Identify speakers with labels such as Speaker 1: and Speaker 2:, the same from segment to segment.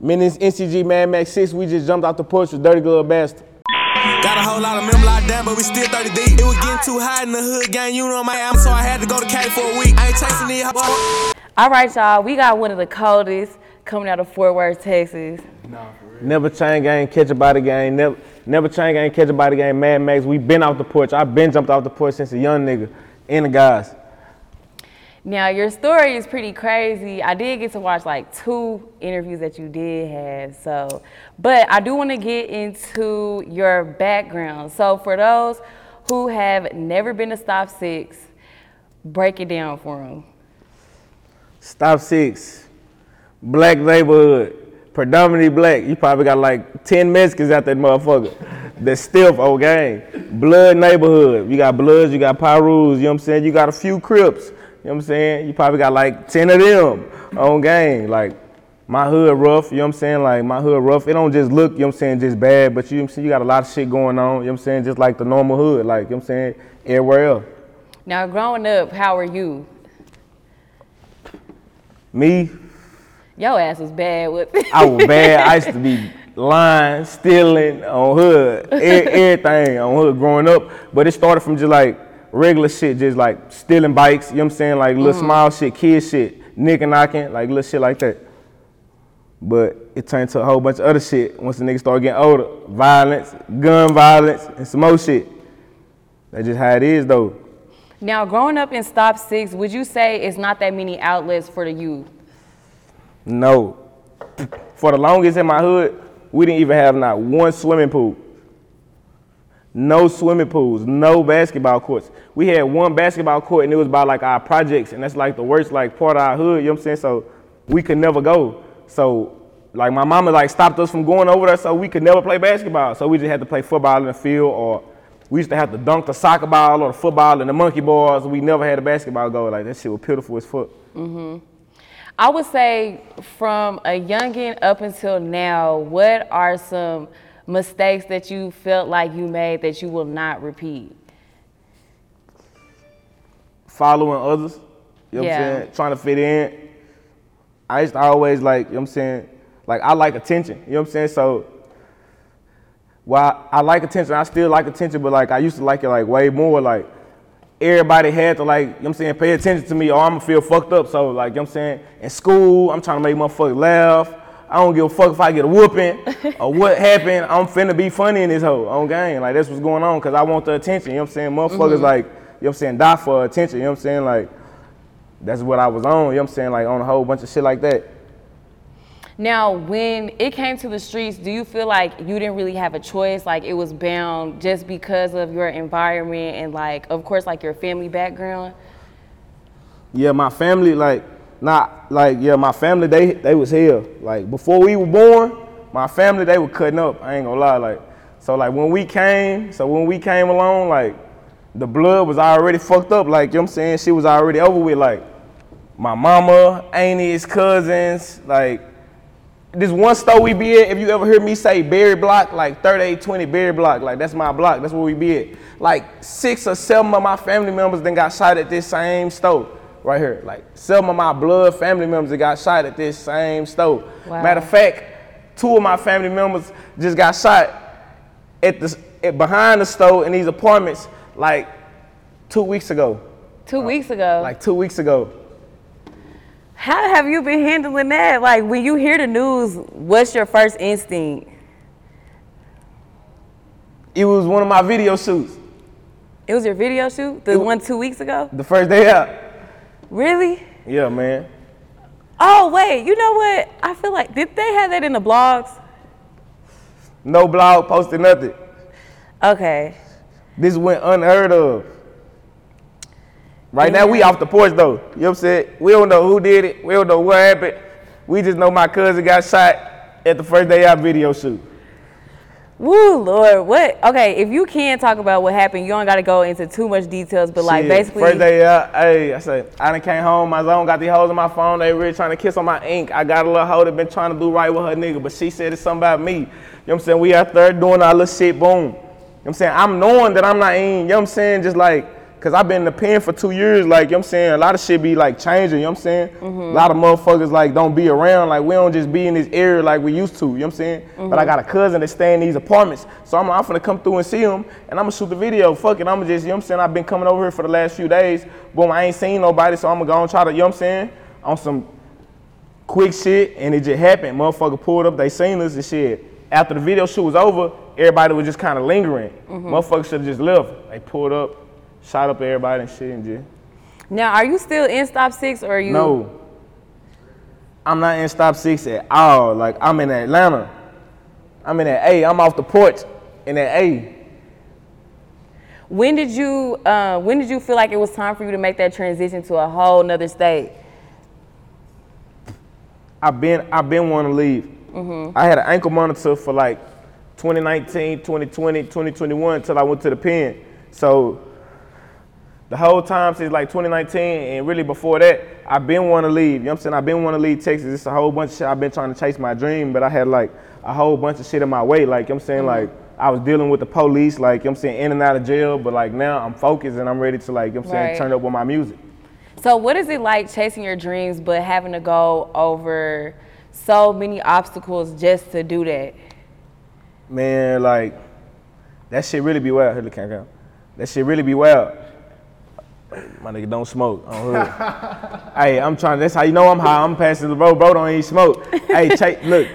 Speaker 1: Man, this NCG Mad Max 6, we just jumped out the porch with Dirty Glove Bastard.
Speaker 2: Got a whole lot of members locked down, but we still 30 deep. It was getting too hot in the hood, gang. You know my album, so I had to go to K for a week. I ain't chasing these.
Speaker 3: All right, y'all. We got one of the coldest coming out of Fort Worth, Texas.
Speaker 1: Never chain gang, catch a body gang. Never, never chain gang, catch a body gang. Mad Max, we been off the porch. I been jumped off the porch since a young nigga. And the guys.
Speaker 3: Now, your story is pretty crazy. I did get to watch like two interviews that you did have. So, but I do want to get into your background. So, for those who have never been to Stop Six, break it down for them.
Speaker 1: Stop six. Black neighborhood. Predominantly black. You probably got like 10 Mexicans out that motherfucker. That's still old gang. Blood neighborhood. You got Bloods, you got Pyrus, you know what I'm saying? You got a few Crips. You know what I'm saying? You probably got like 10 of them on game. Like my hood rough, you know what I'm saying? Like my hood rough. It don't just look, you know what I'm saying, just bad, but you know what I'm saying, you got a lot of shit going on, you know what I'm saying, just like the normal hood, like, you know what I'm saying, everywhere else.
Speaker 3: Now, growing up, how were you?
Speaker 1: Me,
Speaker 3: Your ass was bad with
Speaker 1: I was bad. I used to be lying, stealing on hood, e- everything on hood growing up. But it started from just like regular shit, just like stealing bikes, you know what I'm saying? Like little mm. small shit, kid shit, nick and knocking, like little shit like that. But it turned to a whole bunch of other shit once the niggas started getting older. Violence, gun violence, and some more shit. That's just how it is though.
Speaker 3: Now, growing up in Stop Six, would you say it's not that many outlets for the youth?
Speaker 1: No. For the longest in my hood, we didn't even have not one swimming pool. No swimming pools, no basketball courts. We had one basketball court and it was by like our projects, and that's like the worst like part of our hood, you know what I'm saying? So we could never go. So like my mama like stopped us from going over there so we could never play basketball. So we just had to play football in the field or we used to have to dunk the soccer ball or the football and the monkey bars. We never had a basketball goal. Like that shit was pitiful as fuck. Mm-hmm.
Speaker 3: I would say from a youngin up until now, what are some mistakes that you felt like you made that you will not repeat?
Speaker 1: following others, you know what I'm saying? Trying to fit in. I used to always like, you know what I'm saying? Like I like attention, you know what I'm saying? So while I like attention, I still like attention, but like I used to like it like way more. Like everybody had to like, you know what I'm saying, pay attention to me or I'm gonna feel fucked up. So like, you know what I'm saying? In school, I'm trying to make motherfuckers laugh. I don't give a fuck if I get a whooping or what happened. I'm finna be funny in this hoe on game. Like that's what's going on because I want the attention. You know what I'm saying? Motherfuckers mm-hmm. like, you know what I'm saying, die for attention. You know what I'm saying? Like that's what I was on. You know what I'm saying? Like on a whole bunch of shit like that.
Speaker 3: Now, when it came to the streets, do you feel like you didn't really have a choice? Like it was bound just because of your environment and like, of course, like your family background?
Speaker 1: Yeah, my family like not like yeah, my family they they was here. Like before we were born, my family they were cutting up. I ain't gonna lie. Like so like when we came, so when we came along, like the blood was already fucked up. Like you know what I'm saying, she was already over with. Like my mama, aunties, cousins, like this one store we be at, if you ever hear me say Berry Block, like 3820 Berry Block, like that's my block, that's where we be at. Like six or seven of my family members then got shot at this same store right here. Like some of my blood family members that got shot at this same store.
Speaker 3: Wow.
Speaker 1: Matter of fact, two of my family members just got shot at the at, behind the store in these apartments like two weeks ago.
Speaker 3: Two uh, weeks ago.
Speaker 1: Like two weeks ago.
Speaker 3: How have you been handling that? Like when you hear the news, what's your first instinct?
Speaker 1: It was one of my video shoots.
Speaker 3: It was your video shoot, the
Speaker 1: It
Speaker 3: one two weeks ago.
Speaker 1: The first day out.
Speaker 3: Really?
Speaker 1: Yeah, man.
Speaker 3: Oh wait, you know what? I feel like did they have that in the blogs?
Speaker 1: No blog, posted nothing.
Speaker 3: Okay.
Speaker 1: This went unheard of. Right now we off the porch though. You know what I'm saying? We don't know who did it. We don't know what happened. We just know my cousin got shot at the first day out video shoot.
Speaker 3: Woo, Lord, what? Okay, if you can talk about what happened, you don't got to go into too much details, but like
Speaker 1: Shit,
Speaker 3: basically,
Speaker 1: First day out, hey, I said, I done came home, my zone got these hoes on my phone, they really trying to kiss on my ink. I got a little hoe that been trying to do right with her nigga, but she said it's something about me. You know what I'm saying? We out there doing our little shit, boom. You know what I'm saying? I'm knowing that I'm not in, you know what I'm saying? Just like, cause I've been in the pen for two years, like, you know what I'm saying? A lot of shit be like changing, you know what I'm saying? A lot of motherfuckers like don't be around, like we don't just be in this area like we used to, you know what I'm saying? But I mm-hmm. got a cousin that stay in these apartments, so I'm, I'm finna come through and see him, and I'm gonna shoot the video. Fuck it, I'm going to just, you know what I'm saying? I've been coming over here for the last few days, boom, I ain't seen nobody, so I'm gonna go and try to, you know what I'm saying? On some quick shit, and it just happened. Motherfucker pulled up, they seen us and shit. After the video shoot was over, everybody was just kind of lingering. Mm-hmm. Motherfuckers should have just left. They pulled up, shot up everybody and shit and just.
Speaker 3: now are you still in Stop Six or are you?
Speaker 1: No. I'm not in stop six at all. Like I'm in Atlanta. I'm in that A. I'm off the porch in that A.
Speaker 3: When did you? Uh, when did you feel like it was time for you to make that transition to a whole nother state?
Speaker 1: I've been I've been wanting to leave. I had an ankle monitor for like 2019, 2020, 2021 until I went to the pen. So the whole time since like 2019 and really before that, I've been wanting to leave. You know what I'm saying? I've been wanting to leave Texas. It's a whole bunch of shit. I've been trying to chase my dream, but I had like a whole bunch of shit in my way. Like, you know what I'm saying? Mm-hmm. Like I was dealing with the police, like, you know what I'm saying, in and out of jail, but like now I'm focused and I'm ready to like, you know what I'm saying,
Speaker 3: Right.
Speaker 1: turn up with my music.
Speaker 3: So what is it like chasing your dreams but having to go over so many obstacles just to do that?
Speaker 1: Man, like that shit really be wild. Here, look, count. That shit really be wild. My nigga don't smoke. On hood. hey, I'm trying. That's how you know I'm high. I'm passing the road, bro. Don't even smoke. hey, take Look,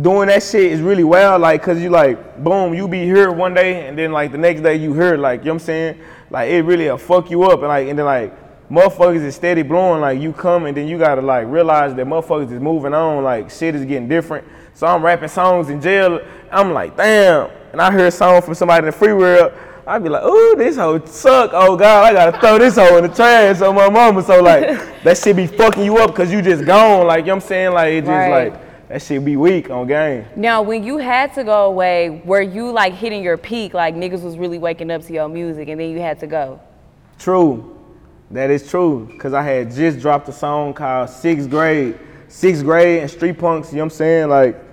Speaker 1: doing that shit is really wild. Like, cause you like, boom, you be here one day, and then like the next day you here. Like, you know what I'm saying? Like, it really will fuck you up, and like, and then like, motherfuckers is steady blowing. Like, you come, and then you gotta like realize that motherfuckers is moving on. Like, shit is getting different. So I'm rapping songs in jail. I'm like, damn. And I hear a song from somebody in the free world. I'd be like, ooh, this hoe suck. Oh God, I gotta throw this hoe in the trash on my mama. So like that shit be fucking you up because you just gone. Like, you know what I'm saying? Like it just
Speaker 3: Right.
Speaker 1: like that shit be weak on game.
Speaker 3: Now, when you had to go away, were you like hitting your peak, like niggas was really waking up to your music, and then you had to go?
Speaker 1: True. That is true. Cause I had just dropped a song called Sixth Grade. Sixth grade and street punks, you know what I'm saying? Like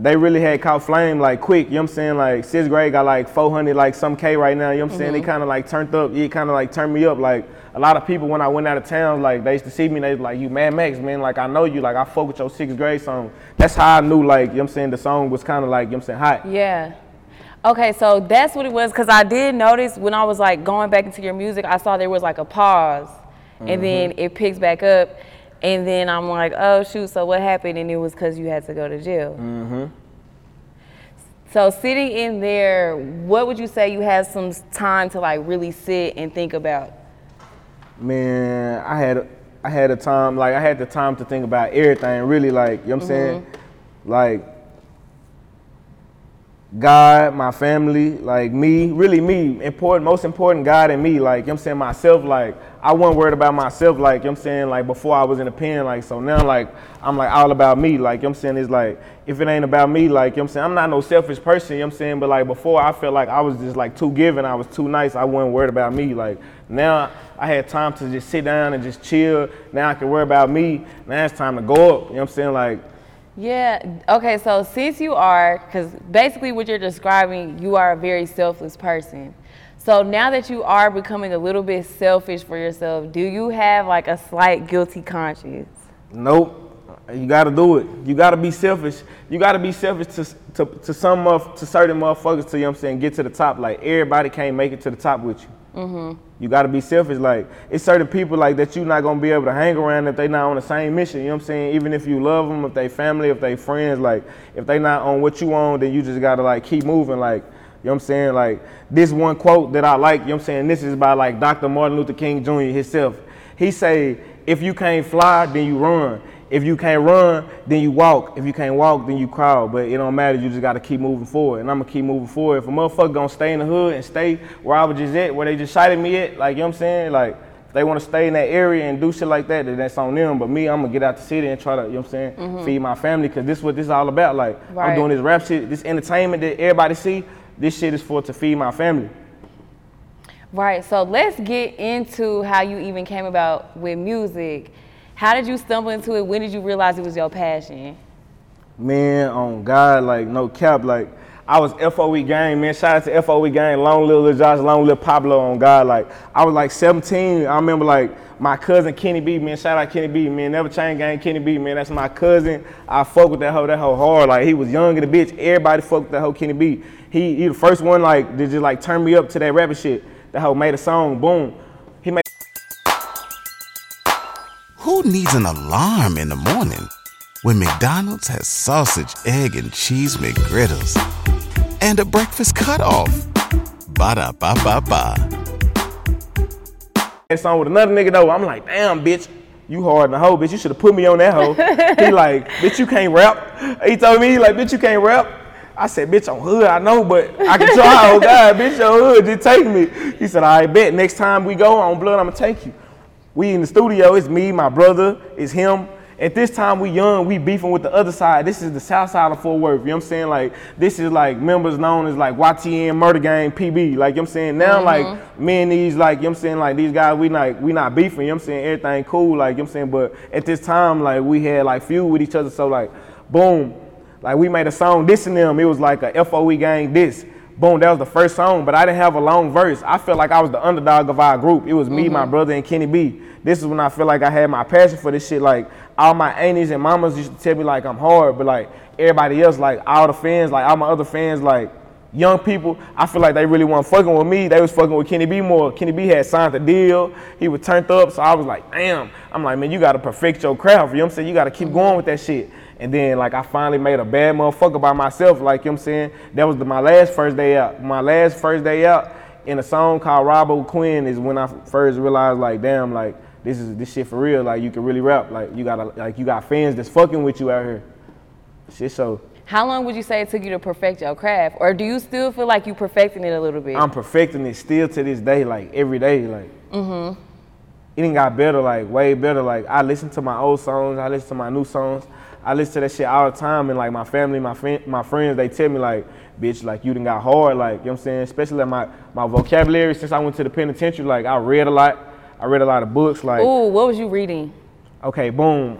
Speaker 1: they really had caught flame like quick, you know what I'm saying? Like sixth grade got like 400 like some K right now, you know what I'm saying? They mm-hmm. kind of like turned up, it kind of like turned me up. Like a lot of people when I went out of town, like they used to see me, they was like, you Mad Max, man, like I know you, like I fuck with your sixth grade song. That's how I knew like, you know what I'm saying, the song was kind of like, you know what I'm saying, hot.
Speaker 3: Yeah. Okay, so that's what it was because I did notice when I was like going back into your music, I saw there was like a pause, and mm-hmm. then it picks back up, and then I'm like, oh shoot, so what happened? And it was because you had to go to jail. Mm-hmm. So sitting in there, what would you say you had some time to like really sit and think about?
Speaker 1: Man, I had I had a time like I had the time to think about everything really like, you know what I'm saying? Like God, my family, like me, really me, important, most important God and me, like, you know I'm saying, myself, like, I wasn't worried about myself, like, you know I'm saying, like, before I was in the pen, like, so now, like, I'm, like, all about me, like, you know I'm saying, it's like, if it ain't about me, like, you know I'm saying, I'm not no selfish person, you know what I'm saying, but, like, before I felt like I was just, like, too giving, I was too nice, I wasn't worried about me, like, now I had time to just sit down and just chill, now I can worry about me, now it's time to go up, you know what I'm saying, like,
Speaker 3: Yeah. Okay. So since you are, because basically what you're describing, you are a very selfless person. So now that you are becoming a little bit selfish for yourself, do you have like a slight guilty conscience?
Speaker 1: Nope. You gotta do it. You gotta be selfish. You gotta be selfish to to, to some of to certain motherfuckers to you know I'm saying get to the top. Like everybody can't make it to the top with you. Mm-hmm. You gotta be selfish. Like it's certain people like that you're not gonna be able to hang around if they not on the same mission. You know what I'm saying? Even if you love them, if they family, if they friends, like if they not on what you on, then you just gotta like keep moving. Like you know what I'm saying? Like this one quote that I like. You know what I'm saying? This is by like Dr. Martin Luther King Jr. himself. He say, if you can't fly, then you run. If you can't run, then you walk. If you can't walk, then you crawl. But it don't matter. You just got to keep moving forward. And I'm gonna keep moving forward. If a motherfucker gonna stay in the hood and stay where I was just at, where they just at me at, like you know what I'm saying, like if they want to stay in that area and do shit like that, then that's on them. But me, I'm gonna get out the city and try to, you know what I'm saying, mm-hmm. feed my family. Cause this is what this is all about. Like
Speaker 3: Right.
Speaker 1: I'm doing this rap shit, this entertainment that everybody see. This shit is for to feed my family.
Speaker 3: Right. So let's get into how you even came about with music. How did you stumble into it? When did you realize it was your passion?
Speaker 1: Man, on God, like no cap, like I was FOE gang, man. Shout out to FOE gang, Long Little Josh, Long Little Pablo on God. Like I was like 17. I remember like my cousin Kenny B, man. Shout out Kenny B, man. Never Chain Gang Kenny B, man. That's my cousin. I fuck with that hoe, that hoe hard. Like he was young in the bitch. Everybody fuck with that hoe Kenny B. He he the first one like to just like turn me up to that rapper shit. That hoe made a song, boom.
Speaker 4: Who needs an alarm in the morning when McDonald's has sausage, egg, and cheese McGriddles and a breakfast cutoff? Ba da ba ba ba.
Speaker 1: that song with another nigga though. I'm like, damn, bitch, you hard in the hoe, bitch. You should have put me on that hoe. he like, bitch, you can't rap. He told me, he like, bitch, you can't rap. I said, bitch, I'm hood, I know, but I can try. oh God, bitch, your hood, just take me. He said, I bet next time we go on blood, I'ma take you. We in the studio, it's me, my brother, it's him. At this time, we young, we beefing with the other side. This is the south side of Fort Worth. You know what I'm saying? Like, this is like members known as like YTN Murder Gang PB. Like, you know what I'm saying? Now, mm-hmm. like, me and these, like, you know what I'm saying? Like, these guys, we like, we not beefing. You know what I'm saying? Everything cool. Like, you know what I'm saying? But at this time, like, we had like feud with each other. So, like, boom. Like, we made a song dissing them. It was like a FOE gang diss. Boom, that was the first song, but I didn't have a long verse. I felt like I was the underdog of our group. It was me, my mm-hmm. brother, and Kenny B. This is when I feel like I had my passion for this shit. Like all my aunties and mamas used to tell me like I'm hard, but like everybody else, like all the fans, like all my other fans, like young people, I feel like they really weren't fucking with me. They was fucking with Kenny B more. Kenny B had signed the deal. He was turned up, so I was like, damn. I'm like, man, you gotta perfect your craft. You know what I'm saying? You gotta keep going with that shit. And then like I finally made a bad motherfucker by myself. Like, you know what I'm saying? That was the, my last first day out. My last first day out in a song called Robo Quinn is when I first realized like, damn, like this is this shit for real. Like you can really rap. Like you got like you got fans that's fucking with you out here. Shit so
Speaker 3: How long would you say it took you to perfect your craft? Or do you still feel like you perfecting it a little bit?
Speaker 1: I'm perfecting it still to this day, like every day. Like
Speaker 3: Mm-hmm.
Speaker 1: it done got better, like way better. Like I listen to my old songs, I listen to my new songs. I listen to that shit all the time, and like my family, my friend, my friends, they tell me like, bitch, like you done got hard, like you know what I'm saying. Especially like my my vocabulary since I went to the penitentiary, like I read a lot. I read a lot of books, like
Speaker 3: Ooh, what was you reading?
Speaker 1: okay, boom.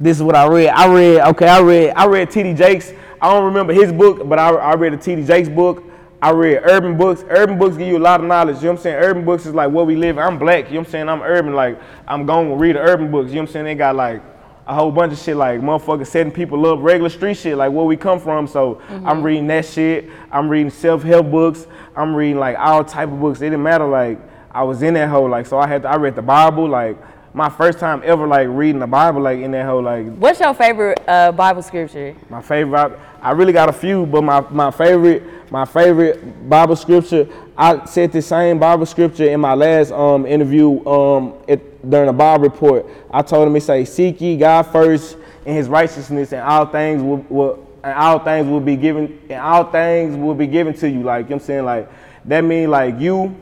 Speaker 1: This is what I read. I read, okay, I read, I read T.D. Jakes. I don't remember his book, but I, I read a T.D. Jakes book. I read urban books. Urban books give you a lot of knowledge. You know what I'm saying? Urban books is like what we live. I'm black. You know what I'm saying? I'm urban. Like I'm going to read the urban books. You know what I'm saying? They got like a whole bunch of shit like motherfuckers setting people up, regular street shit, like where we come from. So I'm reading that shit. I'm reading self-help books. I'm reading like all type of books. It didn't matter. Like I was in that hole. Like so I had to, I read the Bible. Like my first time ever like reading the Bible like in that hole. Like
Speaker 3: What's your favorite uh, Bible scripture?
Speaker 1: my favorite, I, I really got a few, but my, my favorite, my favorite Bible scripture, I said the same Bible scripture in my last um, interview um, at, during the Bible report. I told him, it say, seek ye God first and his righteousness and all things will, will and all things will be given, and all things will be given to you. Like, you know I'm saying? Like, that means like you,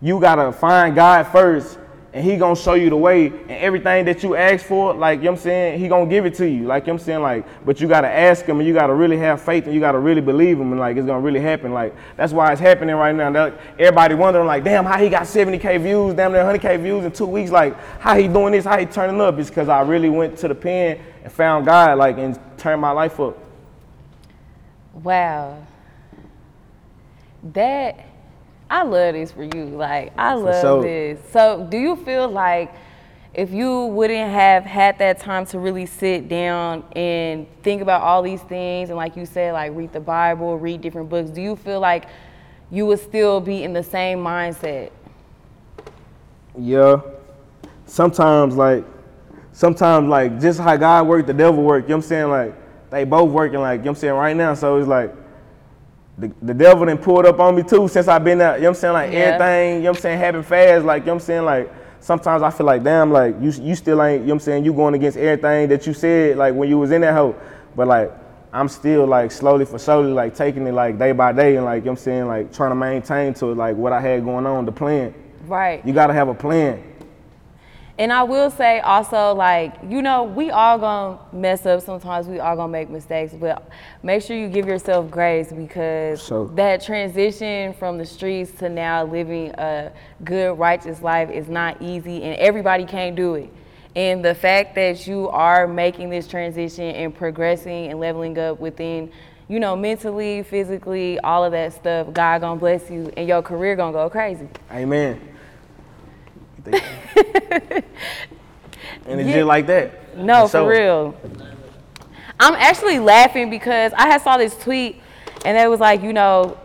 Speaker 1: you gotta find God first and he gonna show you the way and everything that you ask for, like you know I'm saying, he gonna give it to you. Like you know I'm saying, like, but you gotta ask him and you gotta really have faith and you gotta really believe him and like it's gonna really happen. Like that's why it's happening right now. That, everybody wondering like, damn, how he got 70k views, damn near 100k views in two weeks. Like how he doing this, how he turning up? It's because I really went to the pen and found God, like, and turned my life up.
Speaker 3: Wow. That I love this for you. Like I love
Speaker 1: sure.
Speaker 3: this. So do you feel like if you wouldn't have had that time to really sit down and think about all these things and like you said, like read the Bible, read different books, do you feel like you would still be in the same mindset.
Speaker 1: Yeah. Sometimes like sometimes like just how God worked, the devil worked, you know what I'm saying? Like they both working like, you know what I'm saying, right now. So it's like the, the devil then pulled up on me too since I've been out, you know what I'm saying? Like
Speaker 3: Yeah.
Speaker 1: everything, you know what I'm saying, happened fast. Like, you know what I'm saying? Like sometimes I feel like damn, like you you still ain't, you know what I'm saying, you going against everything that you said, like when you was in that hole. But like I'm still like slowly for slowly like taking it like day by day and like you know what I'm saying, like trying to maintain to like what I had going on, the plan.
Speaker 3: Right.
Speaker 1: You gotta have a plan.
Speaker 3: And I will say also, like, you know, we all gonna mess up sometimes, we all gonna make mistakes, but make sure you give yourself grace because
Speaker 1: So-
Speaker 3: that transition from the streets to now living a good, righteous life is not easy and everybody can't do it. And the fact that you are making this transition and progressing and leveling up within, you know, mentally, physically, all of that stuff, God gonna bless you and your career gonna go crazy.
Speaker 1: Amen. and it's
Speaker 3: Yeah.
Speaker 1: just like that.
Speaker 3: No,
Speaker 1: So-
Speaker 3: for real. I'm actually laughing because I had saw this tweet and it was like, you know,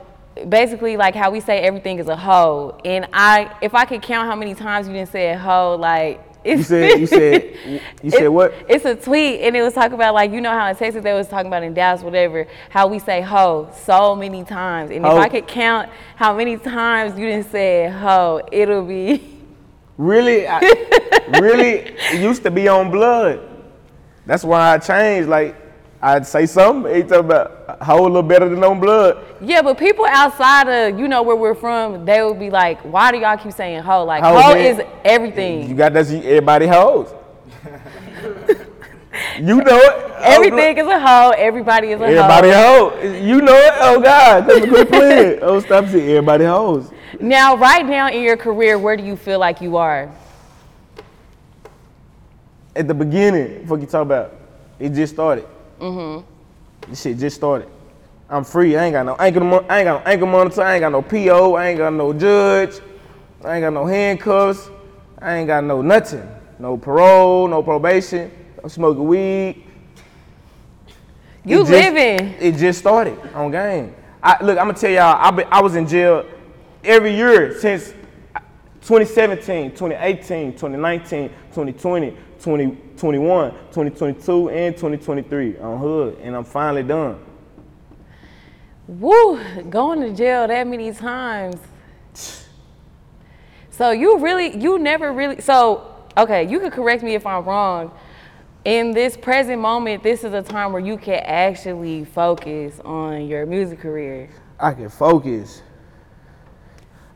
Speaker 3: basically like how we say everything is a hoe. And I if I could count how many times you didn't say a hoe, like
Speaker 1: You said you said you said what?
Speaker 3: It's a tweet, and it was talking about like you know how in Texas they was talking about in Dallas, whatever, how we say "ho" so many times, and
Speaker 1: Ho.
Speaker 3: if I could count how many times you didn't say "ho," it'll be
Speaker 1: Really, I, really, used to be on blood. That's why I changed. Like I'd say something, he talk about how a little better than on blood.
Speaker 3: yeah. But people outside of you know where we're from, they would be like, "Why do y'all keep saying "ho"? Like
Speaker 1: Ho,
Speaker 3: "ho"
Speaker 1: man.
Speaker 3: is
Speaker 1: You
Speaker 3: everything.
Speaker 1: got that? Everybody hoes. you know it.
Speaker 3: Everything is a hoe. Everybody is a
Speaker 1: Everybody
Speaker 3: hoe.
Speaker 1: hoe. You know it. Oh God, come quit playing. Oh stop saying everybody hoes.
Speaker 3: Now, right now in your career, where do you feel like you are?
Speaker 1: At the beginning, fuck you talk about. It just started. Mm-hmm. This shit just started. I'm free. I ain't got no ankle. mon- I ain't got no ankle monitor. I ain't got no PO. I ain't got no judge. I ain't got no handcuffs. I ain't got no nothing. No parole. No probation. I'm smoking weed.
Speaker 3: You
Speaker 1: It just-
Speaker 3: living.
Speaker 1: It just started on game. I, look, I'm gonna tell y'all. I, been, I was in jail every year since 2017, 2018, 2019, 2020, 2021, 2022, and 2023 on hood, and I'm finally done.
Speaker 3: Woo, going to jail that many times. So you really, you never really, so, okay, you can correct me if I'm wrong. In this present moment, this is a time where you can actually focus on your music career.
Speaker 1: I can focus.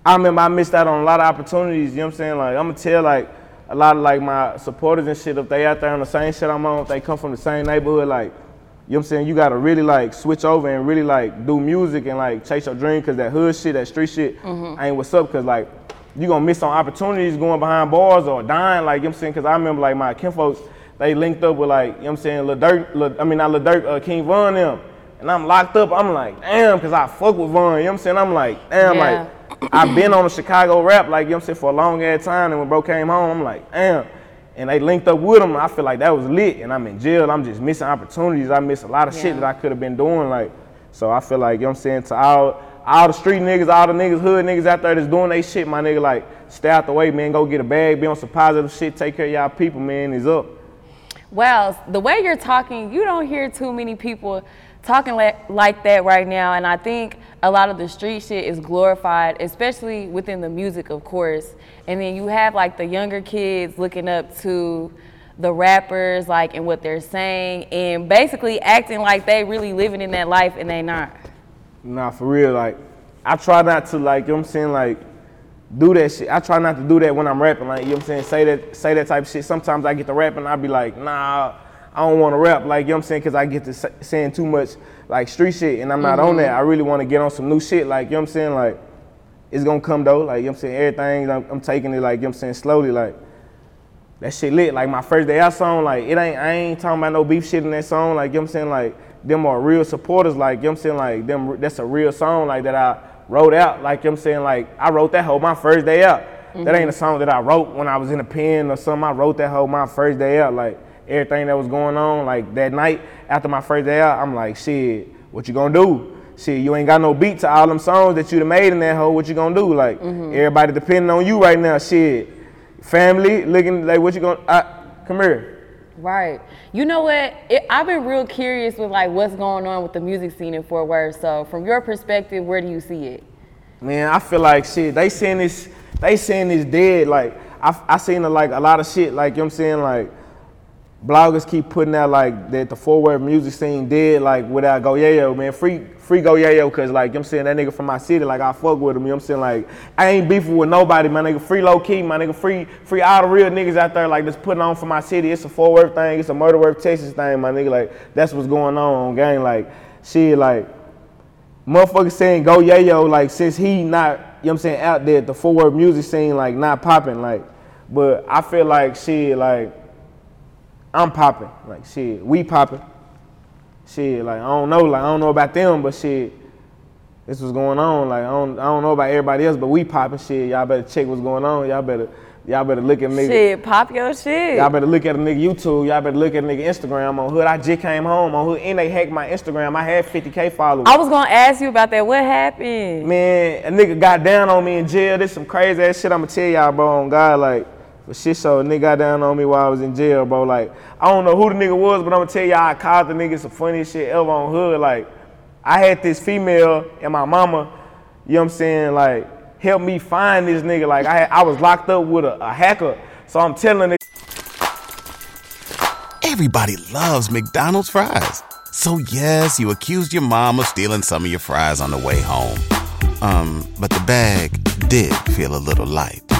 Speaker 1: I remember I missed out on a lot of opportunities, you know what I'm saying? Like I'm gonna tell like a lot of like my supporters and shit, if they out there on the same shit I'm on, if they come from the same neighborhood, like, you know what I'm saying? You gotta really like switch over and really like do music and like chase your dream cause that hood shit, that street shit ain't what's up cause like you gonna miss on opportunities going behind bars or dying, like you know what I'm saying? Cause I remember like my kinfolks, they linked up with like, you know what I'm saying, Lil Durk, Lil, I mean not Lil Durk, uh, King Von them. And I'm locked up, I'm like, damn, cause I fuck with Von, you know what I'm saying? I'm like, damn,
Speaker 3: Yeah.
Speaker 1: like I've been on the Chicago rap, like, you know what I'm saying, for a long ass time. And when bro came home, I'm like, damn. And they linked up with him. I feel like that was lit. And I'm in jail. I'm just missing opportunities. I miss a lot of shit that I could have been doing. Like, so I feel like, you know what I'm saying, to all, all the street niggas, all the niggas, hood niggas out there that's doing they shit, my nigga, like, stay out the way, man. Go get a bag, be on some positive shit, take care of y'all people, man. Is up.
Speaker 3: Well, the way you're talking, you don't hear too many people talking like, that right now. And I think a lot of the street shit is glorified, especially within the music, of course. And then you have like the younger kids looking up to the rappers, like, and what they're saying, and basically acting like they really living in that life and they not.
Speaker 1: Nah, for real, like, I try not to, like, you know what I'm saying, like, do that shit. I try not to do that when I'm rapping, like, you know what I'm saying, say that, say that type of shit. Sometimes I get to rapping, I'll be like, nah, I don't want to rap, like, you know what I'm saying, because I get to saying too much, like, street shit, and I'm not on that. Mm-hmm. I really want to get on some new shit, like, you know what I'm saying, like, it's gonna come though, like, you know what I'm saying, everything, I'm, I'm taking it, like, you know what I'm saying, slowly, like, that shit lit. Like my first day out song, like it ain't I ain't talking about no beef shit in that song. Like you know what I'm saying, like them are real supporters. Like you know what I'm saying, like them that's a real song like that I wrote out. Like you know what I'm saying, like I wrote that whole my first day out. That ain't mm-hmm. a song that I wrote when I was in a pen or something. I wrote that whole my first day out. Like everything that was going on, like that night after my first day out, I'm like, shit, what you gonna do? shit, you ain't got no beat to all them songs that you done made in that hole. What you gonna do? Like everybody depending on you right now. Shit, family looking like what you gonna? Uh, come here.
Speaker 3: Right. You know what? It, I've been real curious with like what's going on with the music scene in Fort Worth. So, from your perspective, where do you see it?
Speaker 1: Man, I feel like shit. They saying this. They saying this dead. Like I, I seen like a lot of shit. Like you know what I'm saying. Like bloggers keep putting out like that the Fort Worth music scene did Like without Go Yayo, man. Free free Go Yayo, cause like you know I'm saying that nigga from my city. Like I fuck with him. You know what I'm saying. Like I ain't beefing with nobody, my nigga. Free low key, my nigga. Free free all the real niggas out there. Like just putting on for my city. It's a Fort Worth thing. It's a Murder Worth Texas thing, my nigga. Like that's what's going on on gang. Like shit, like motherfuckers saying go yayo like since he not you know what I'm saying out there the Fort Worth music scene like not popping like but I feel like shit like I'm popping like shit we popping shit like I don't know like I don't know about them but shit this was going on like I don't I don't know about everybody else but we popping shit y'all better check what's going on y'all better y'all better look at nigga
Speaker 3: Shit, pop your shit.
Speaker 1: Y'all better look at a nigga YouTube. Y'all better look at a nigga Instagram on Hood. I just came home on Hood and they hacked my Instagram. I had 50k followers.
Speaker 3: I was gonna ask you about that. What happened?
Speaker 1: Man, a nigga got down on me in jail. This some crazy ass shit I'ma tell y'all, bro, on God, like, for shit show, a nigga got down on me while I was in jail, bro. Like, I don't know who the nigga was, but I'ma tell y'all I called the nigga some funny shit ever on hood. Like, I had this female and my mama, you know what I'm saying, like, help me find this nigga. Like, I had, I was locked up with a, a hacker. So I'm telling it.
Speaker 4: Everybody loves McDonald's fries. So yes, you accused your mom of stealing some of your fries on the way home. Um, but the bag did feel a little light.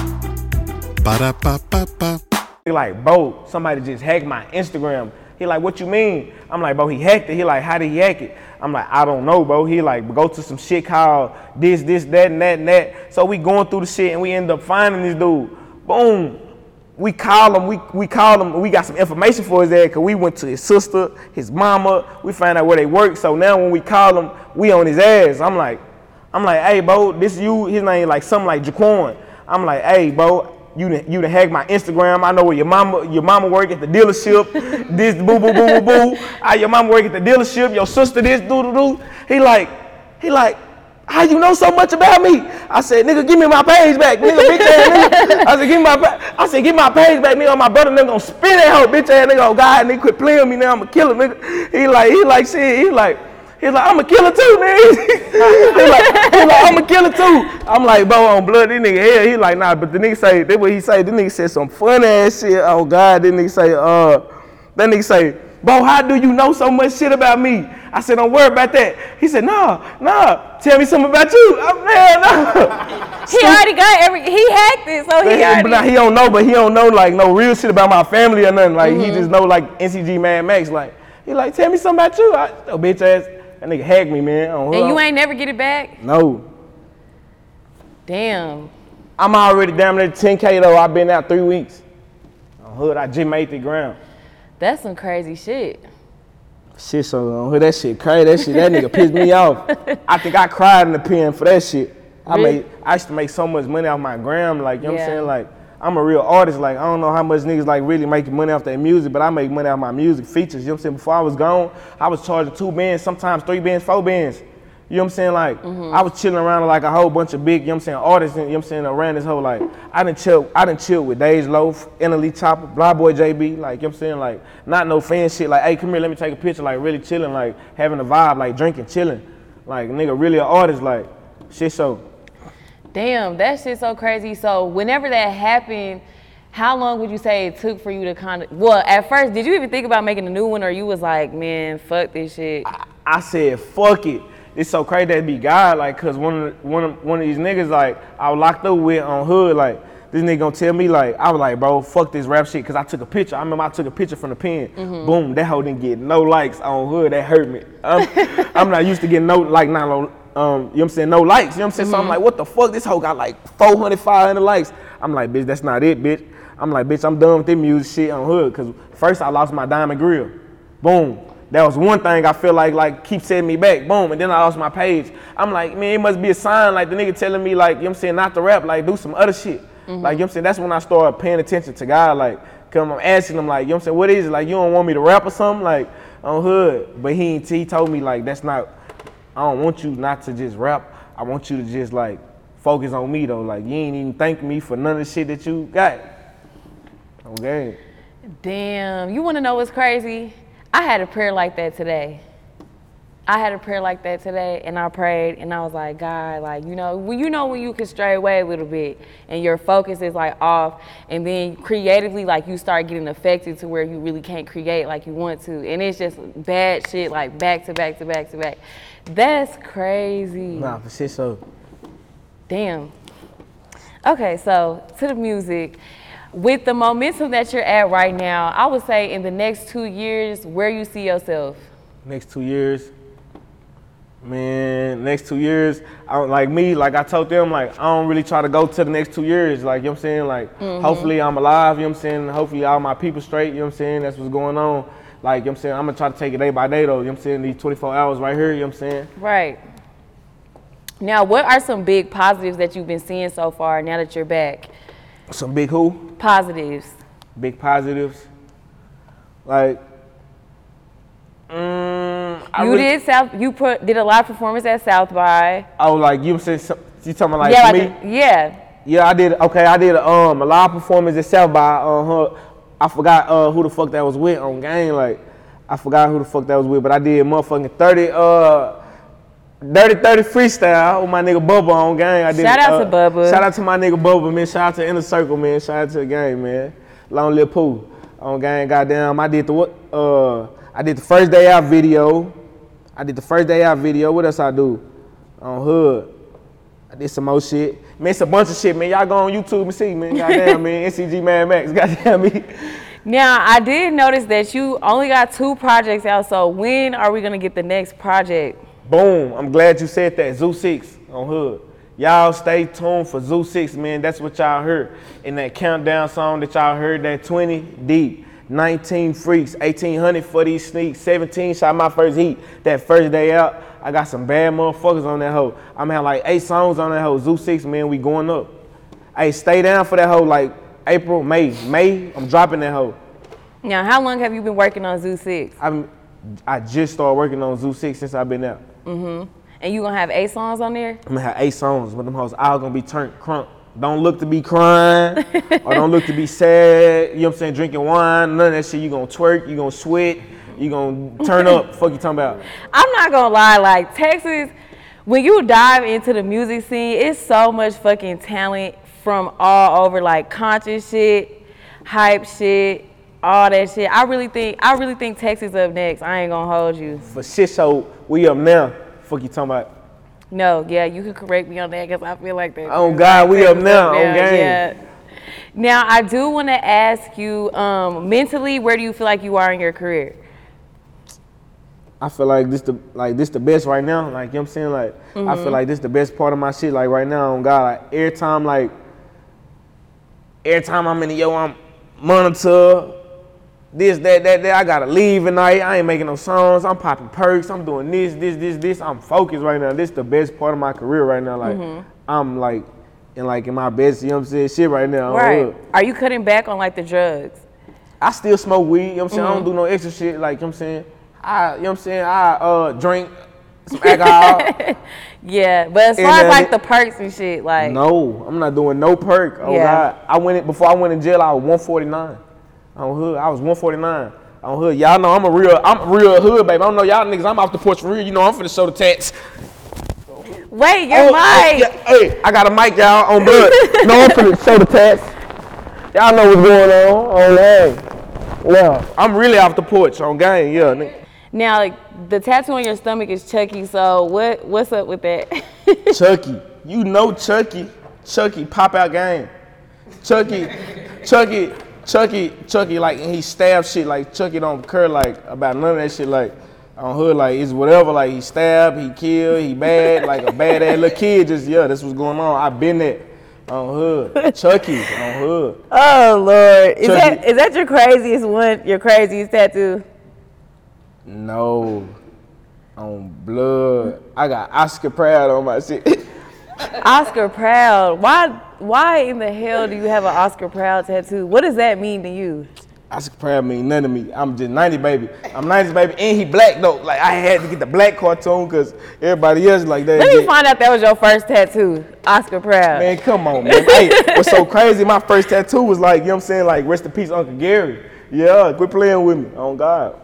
Speaker 4: Ba-da-ba-ba-ba.
Speaker 1: He like, bro, somebody just hacked my Instagram. He like, what you mean? I'm like, bro, he hacked it. He like, how did he hack it? I'm like, I don't know, bro. He like, go to some shit called this, this, that, and that, and that. So we going through the shit and we end up finding this dude. Boom. We call him, we, we call him, we got some information for his dad because we went to his sister, his mama, we find out where they work. So now when we call him, we on his ass. I'm like, I'm like, hey, bro, this you, his name like something like Jaquan. I'm like, hey, bro, you done, you done hacked my Instagram. I know where your mama, your mama work at the dealership. this boo boo boo boo boo. Ah, your mama work at the dealership. Your sister this doo doo doo. He like, he like, how you know so much about me? I said, nigga, give me my page back, nigga, bitch ass nigga. I said, give me my, pa- I said, give my page back, nigga. My brother nigga gonna spin that hoe, bitch ass nigga. Oh God, nigga, quit playing with me now. I'ma kill him, nigga. He like, he like, shit. He like. He's like, I'm a killer too, nigga. he's, like, he like, I'm a killer too. I'm like, bro, on blood, this nigga here. He like, nah, but the nigga say, that what he say. The nigga said some fun ass shit. Oh God, this nigga say, uh, that nigga say, bro, how do you know so much shit about me? I said, don't worry about that. He said, nah, nah, tell me something about you. I'm man, nah.
Speaker 3: He already got every. He hacked it, so he
Speaker 1: But
Speaker 3: already.
Speaker 1: now he don't know, but he don't know like no real shit about my family or nothing. Like
Speaker 3: Mm-hmm.
Speaker 1: he just know like NCG Mad Max. Like he like tell me something about you. I, oh, bitch ass, that nigga hacked me, man. on
Speaker 3: and you ain't never get it back.
Speaker 1: no.
Speaker 3: Damn.
Speaker 1: I'm already down there 10K though. I've been out three weeks. On hood, I just made the ground.
Speaker 3: That's some crazy shit.
Speaker 1: Shit, so on hood, that shit crazy. That shit, that nigga pissed me off. I think I cried in the pen for that shit. I
Speaker 3: Really?
Speaker 1: made, I used to make so much money off my gram. Like, you know what I'm saying? Like, I'm a real artist. Like, I don't know how much niggas like really making money off their music, but I make money off my music features. You know what I'm saying? Before I was gone, I was charging two bands, sometimes three bands, four bands. You know what I'm saying? Like,
Speaker 3: Mm-hmm.
Speaker 1: I was chilling around like a whole bunch of big, you know what I'm saying, artists, you know what I'm saying, around this whole, like, I didn't chill, I didn't chill with Dage Loaf, NLE Choppa, Blah Boy JB, like, you know what I'm saying, like, not no fan shit, like, hey, come here, let me take a picture, like, really chilling, like, having a vibe, like, drinking, chilling. Like, nigga, really an artist, like, shit so.
Speaker 3: Damn, that shit's so crazy. So whenever that happened, how long would you say it took for you to kind of? Well, at first, did you even think about making a new one, or you was like, man, fuck this shit?
Speaker 1: I said, fuck it. It's so crazy that it be God, like, cause one of the- one of one of these niggas, like, I was locked up with on hood, like, this nigga gonna tell me, like, I was like, bro, fuck this rap shit, cause I took a picture. I remember I took a picture from the pen. Mm-hmm. Boom, that hoe didn't get no likes on hood. That hurt me. I'm, I'm not used to getting no, like, not no, um, you know what I'm saying, no likes. You know what I'm saying? So I'm like, what the fuck? This hoe got like 400, 500 likes. I'm like, bitch, that's not it, bitch. I'm like, bitch, I'm done with this music shit on hood, cause first I lost my diamond grill. Boom. That was one thing I feel like like keep setting me back. Boom. And then I lost my page. I'm like, man, it must be a sign like the nigga telling me like, you know what I'm saying, not to rap, like do some other shit. Like, you know what I'm saying? That's when I started paying attention to God. Like, cause I'm asking him like, you know what I'm saying, what is it? Like, you don't want me to rap or something? Like, on hood. But he he told me like that's not I don't want you not to just rap. I want you to just like focus on me though. Like you ain't even thank me for none of the shit that you got. Okay.
Speaker 3: Damn, you want to know what's crazy? I had a prayer like that today. I had a prayer like that today, and I prayed, and I was like, God, like you know, when you know when you can stray away a little bit, and your focus is like off, and then creatively, like you start getting affected to where you really can't create like you want to, and it's just bad shit, like back to back to back to back. That's crazy.
Speaker 1: Nah, for shit so.
Speaker 3: Damn. Okay, so to the music. With the momentum that you're at right now, I would say in the next two years, where you see yourself.
Speaker 1: Next two years, man, next two years, I like me, like I told them, like I don't really try to go to the next two years. Like, you know what I'm saying? Like, hopefully I'm alive, you know what I'm saying? Hopefully all my people straight, you know what I'm saying? That's what's going on. Like, you know what I'm saying? I'm gonna try to take it day by day though, you know what I'm saying? These 24 hours right here, you know what I'm saying?
Speaker 3: Right. Now, what are some big positives that you've been seeing so far now that you're back?
Speaker 1: Some big who?
Speaker 3: Positives.
Speaker 1: Big positives. Like, mm, I
Speaker 3: you
Speaker 1: really-
Speaker 3: did South. You put did a live performance at South by.
Speaker 1: Oh, like you saying, some- you talking about like
Speaker 3: yeah,
Speaker 1: me?
Speaker 3: like a- yeah.
Speaker 1: Yeah, I did. Okay, I did um a live performance at South by uh her. I forgot uh who the fuck that was with on game. Like I forgot who the fuck that was with, but I did motherfucking thirty uh. Dirty 30 freestyle with my nigga Bubba on game. I did,
Speaker 3: Shout out
Speaker 1: uh,
Speaker 3: to Bubba.
Speaker 1: Shout out to my nigga Bubba, man. Shout out to Inner Circle, man. Shout out to the game, man. Long Lil Pooh on game. Goddamn, I did the what? Uh, I did the first day out video. I did the first day out video. What else I do? On Hood. I did some more shit. Man, it's a bunch of shit, man. Y'all go on YouTube and see, man. Goddamn, man. NCG Mad Max. Goddamn me.
Speaker 3: Now I did notice that you only got two projects out. So when are we gonna get the next project?
Speaker 1: Boom. I'm glad you said that. Zoo 6 on Hood. Y'all stay tuned for Zoo 6, man. That's what y'all heard in that countdown song that y'all heard, that 20 deep. 19 freaks, 1800 for these sneaks, 17 shot my first heat. That first day out, I got some bad motherfuckers on that hoe. I'm having like eight songs on that hoe. Zoo 6, man, we going up. Hey, stay down for that hoe like April, May. May, I'm dropping that hoe.
Speaker 3: Now, how long have you been working on Zoo Six?
Speaker 1: I'm, I just started working on Zoo 6 since I've been out. Mm-hmm.
Speaker 3: And you gonna have eight songs on there?
Speaker 1: I'm gonna have eight songs, but them hoes all gonna be turned crunk. Don't look to be crying or don't look to be sad. You know what I'm saying? Drinking wine, none of that shit. You gonna twerk, you gonna sweat, you gonna turn up. Fuck you talking about?
Speaker 3: I'm not gonna lie, like Texas, when you dive into the music scene, it's so much fucking talent from all over, like conscious shit, hype shit, all that shit. I really think I really think Texas up next. I ain't gonna hold you.
Speaker 1: For shit show, we up now. Fuck you talking about?
Speaker 3: No, yeah, you can correct me on that because I feel like that.
Speaker 1: Oh. God, we up now on game.
Speaker 3: yeah. Now I do want to ask you, um, mentally, where do you feel like you are in your career?
Speaker 1: I feel like this the like this the best right now. Like you know what I'm saying? Like I feel like this the best part of my shit. Like right now on God, like every time like every time I'm in the yo, I'm monitor. This, that, that, that. I gotta leave tonight. I ain't making no songs. I'm popping perks. I'm doing this, this, this, this. I'm focused right now. This is the best part of my career right now. Like I'm like in like in my best, you know what I'm saying, shit right now.
Speaker 3: Right. Are you cutting back on like the drugs?
Speaker 1: I still smoke weed, you know what I'm saying? I
Speaker 3: Mm-hmm.
Speaker 1: don't do no extra shit, like, you know what I'm saying? I, you know what I'm saying? I uh drink some alcohol.
Speaker 3: Yeah, but as
Speaker 1: And,
Speaker 3: far as like the perks and shit, like
Speaker 1: no, I'm not doing no perk. Oh
Speaker 3: Yeah.
Speaker 1: God. I went in, before I went in jail, I was 149 on hood. I was 149 on hood. Y'all know I'm a real, I'm a real hood, baby. I don't know y'all niggas, I'm off the porch for real. You know I'm finna show the tats.
Speaker 3: wait, your
Speaker 1: Oh, oh,
Speaker 3: mic.
Speaker 1: yeah, hey, I got a mic, y'all, on blood. no, I'm finna show the tats. Y'all know what's going on oh, on game. Yeah, I'm really off the porch on game, yeah. nigga.
Speaker 3: Now, like the tattoo on your stomach is Chucky. So what? What's up with that?
Speaker 1: Chucky. You know Chucky. Chucky, pop out game. Chucky, Chucky, Chucky, Chucky, like, and he stabbed shit. Like, Chucky don't care, like, about none of that shit. Like, on hood, like, it's whatever. Like, he stabbed, he killed, he bad. Like, a bad ass little kid, just, yeah, that's what's going on. i been there. On hood. Chucky, on hood.
Speaker 3: oh Lord, is
Speaker 1: Chucky.
Speaker 3: that is that your craziest one? Your craziest tattoo?
Speaker 1: No. On blood. I got Oscar Proud on my shit.
Speaker 3: Oscar Proud. Why? Why in the hell do you have an Oscar Proud tattoo? What does that mean to you?
Speaker 1: Oscar Proud mean nothing to me. I'm just 90 baby. I'm 90 baby, and he black though. Like I had to get the black cartoon because everybody else like that.
Speaker 3: Let me
Speaker 1: Yeah.
Speaker 3: find out that was your first tattoo, Oscar Proud.
Speaker 1: Man, come on, man. hey, what's so crazy? My first tattoo was like, you know what I'm saying? Like, rest in peace, Uncle Gary. Yeah, quit playing with me. On God.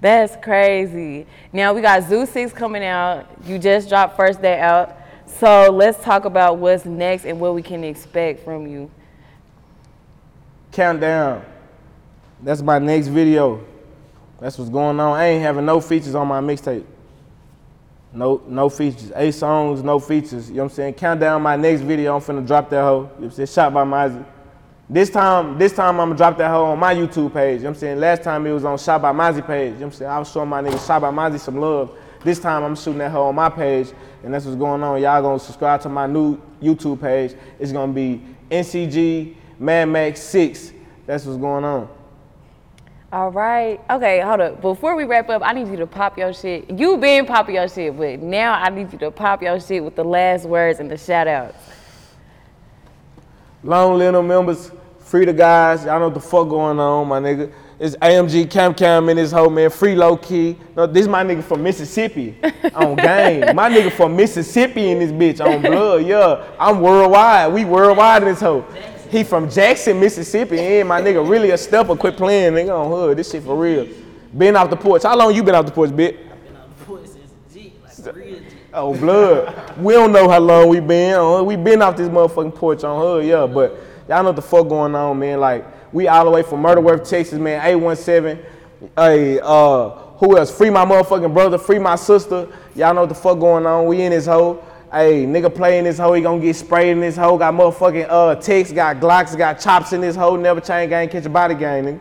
Speaker 3: That's crazy. Now we got Zoo 6 coming out. You just dropped first day out. So let's talk about what's next and what we can expect from you.
Speaker 1: Countdown. That's my next video. That's what's going on. I ain't having no features on my mixtape. No, no features. Eight songs, no features. You know what I'm saying? Countdown my next video. I'm finna drop that hoe. You know what I'm saying? Shot by Mozzie. This time, this time I'm gonna drop that hoe on my YouTube page. You know what I'm saying? Last time it was on Shot by Mozzie page. You know what I'm saying? I was showing my nigga Shot by Mozzie some love. This time I'm shooting that hoe on my page, and that's what's going on. Y'all gonna subscribe to my new YouTube page. It's gonna be NCG Mad Max 6. That's what's going on.
Speaker 3: All right. Okay, hold up. Before we wrap up, I need you to pop your shit. You been popping your shit, but now I need you to pop your shit with the last words and the shout outs.
Speaker 1: Long Little members, free the guys. Y'all know what the fuck going on, my nigga. It's AMG Cam Cam in this whole man. Free low key. No, this my nigga from Mississippi on game. My nigga from Mississippi in this bitch on blood. Yeah, I'm worldwide. We worldwide in this hoe. He from Jackson, Mississippi. And my nigga really a stepper. Quit playing, nigga on hood. This shit for real. Been off the porch. How long you been off the porch, bit? Oh, blood. We don't know how long we been. on. We been off this motherfucking porch on hood, yeah. But y'all know what the fuck going on, man. Like, we all the way from Murderworth, Texas, man. A17. Hey, uh, who else? Free my motherfucking brother. Free my sister. Y'all know what the fuck going on. We in this hoe. Hey, nigga playing this hoe. He gonna get sprayed in this hoe. Got motherfucking uh, ticks, got glocks, got chops in this hoe. Never chain gang, catch a body gang, nigga.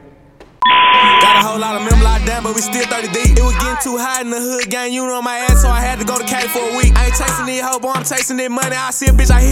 Speaker 2: Got a whole lot of members locked down, but we still 30 deep. It was getting too hot in the hood, gang. You know my ass, so I had to go to K for a week. I ain't chasing this hoe, boy, I'm chasing this money. I see a bitch, I hit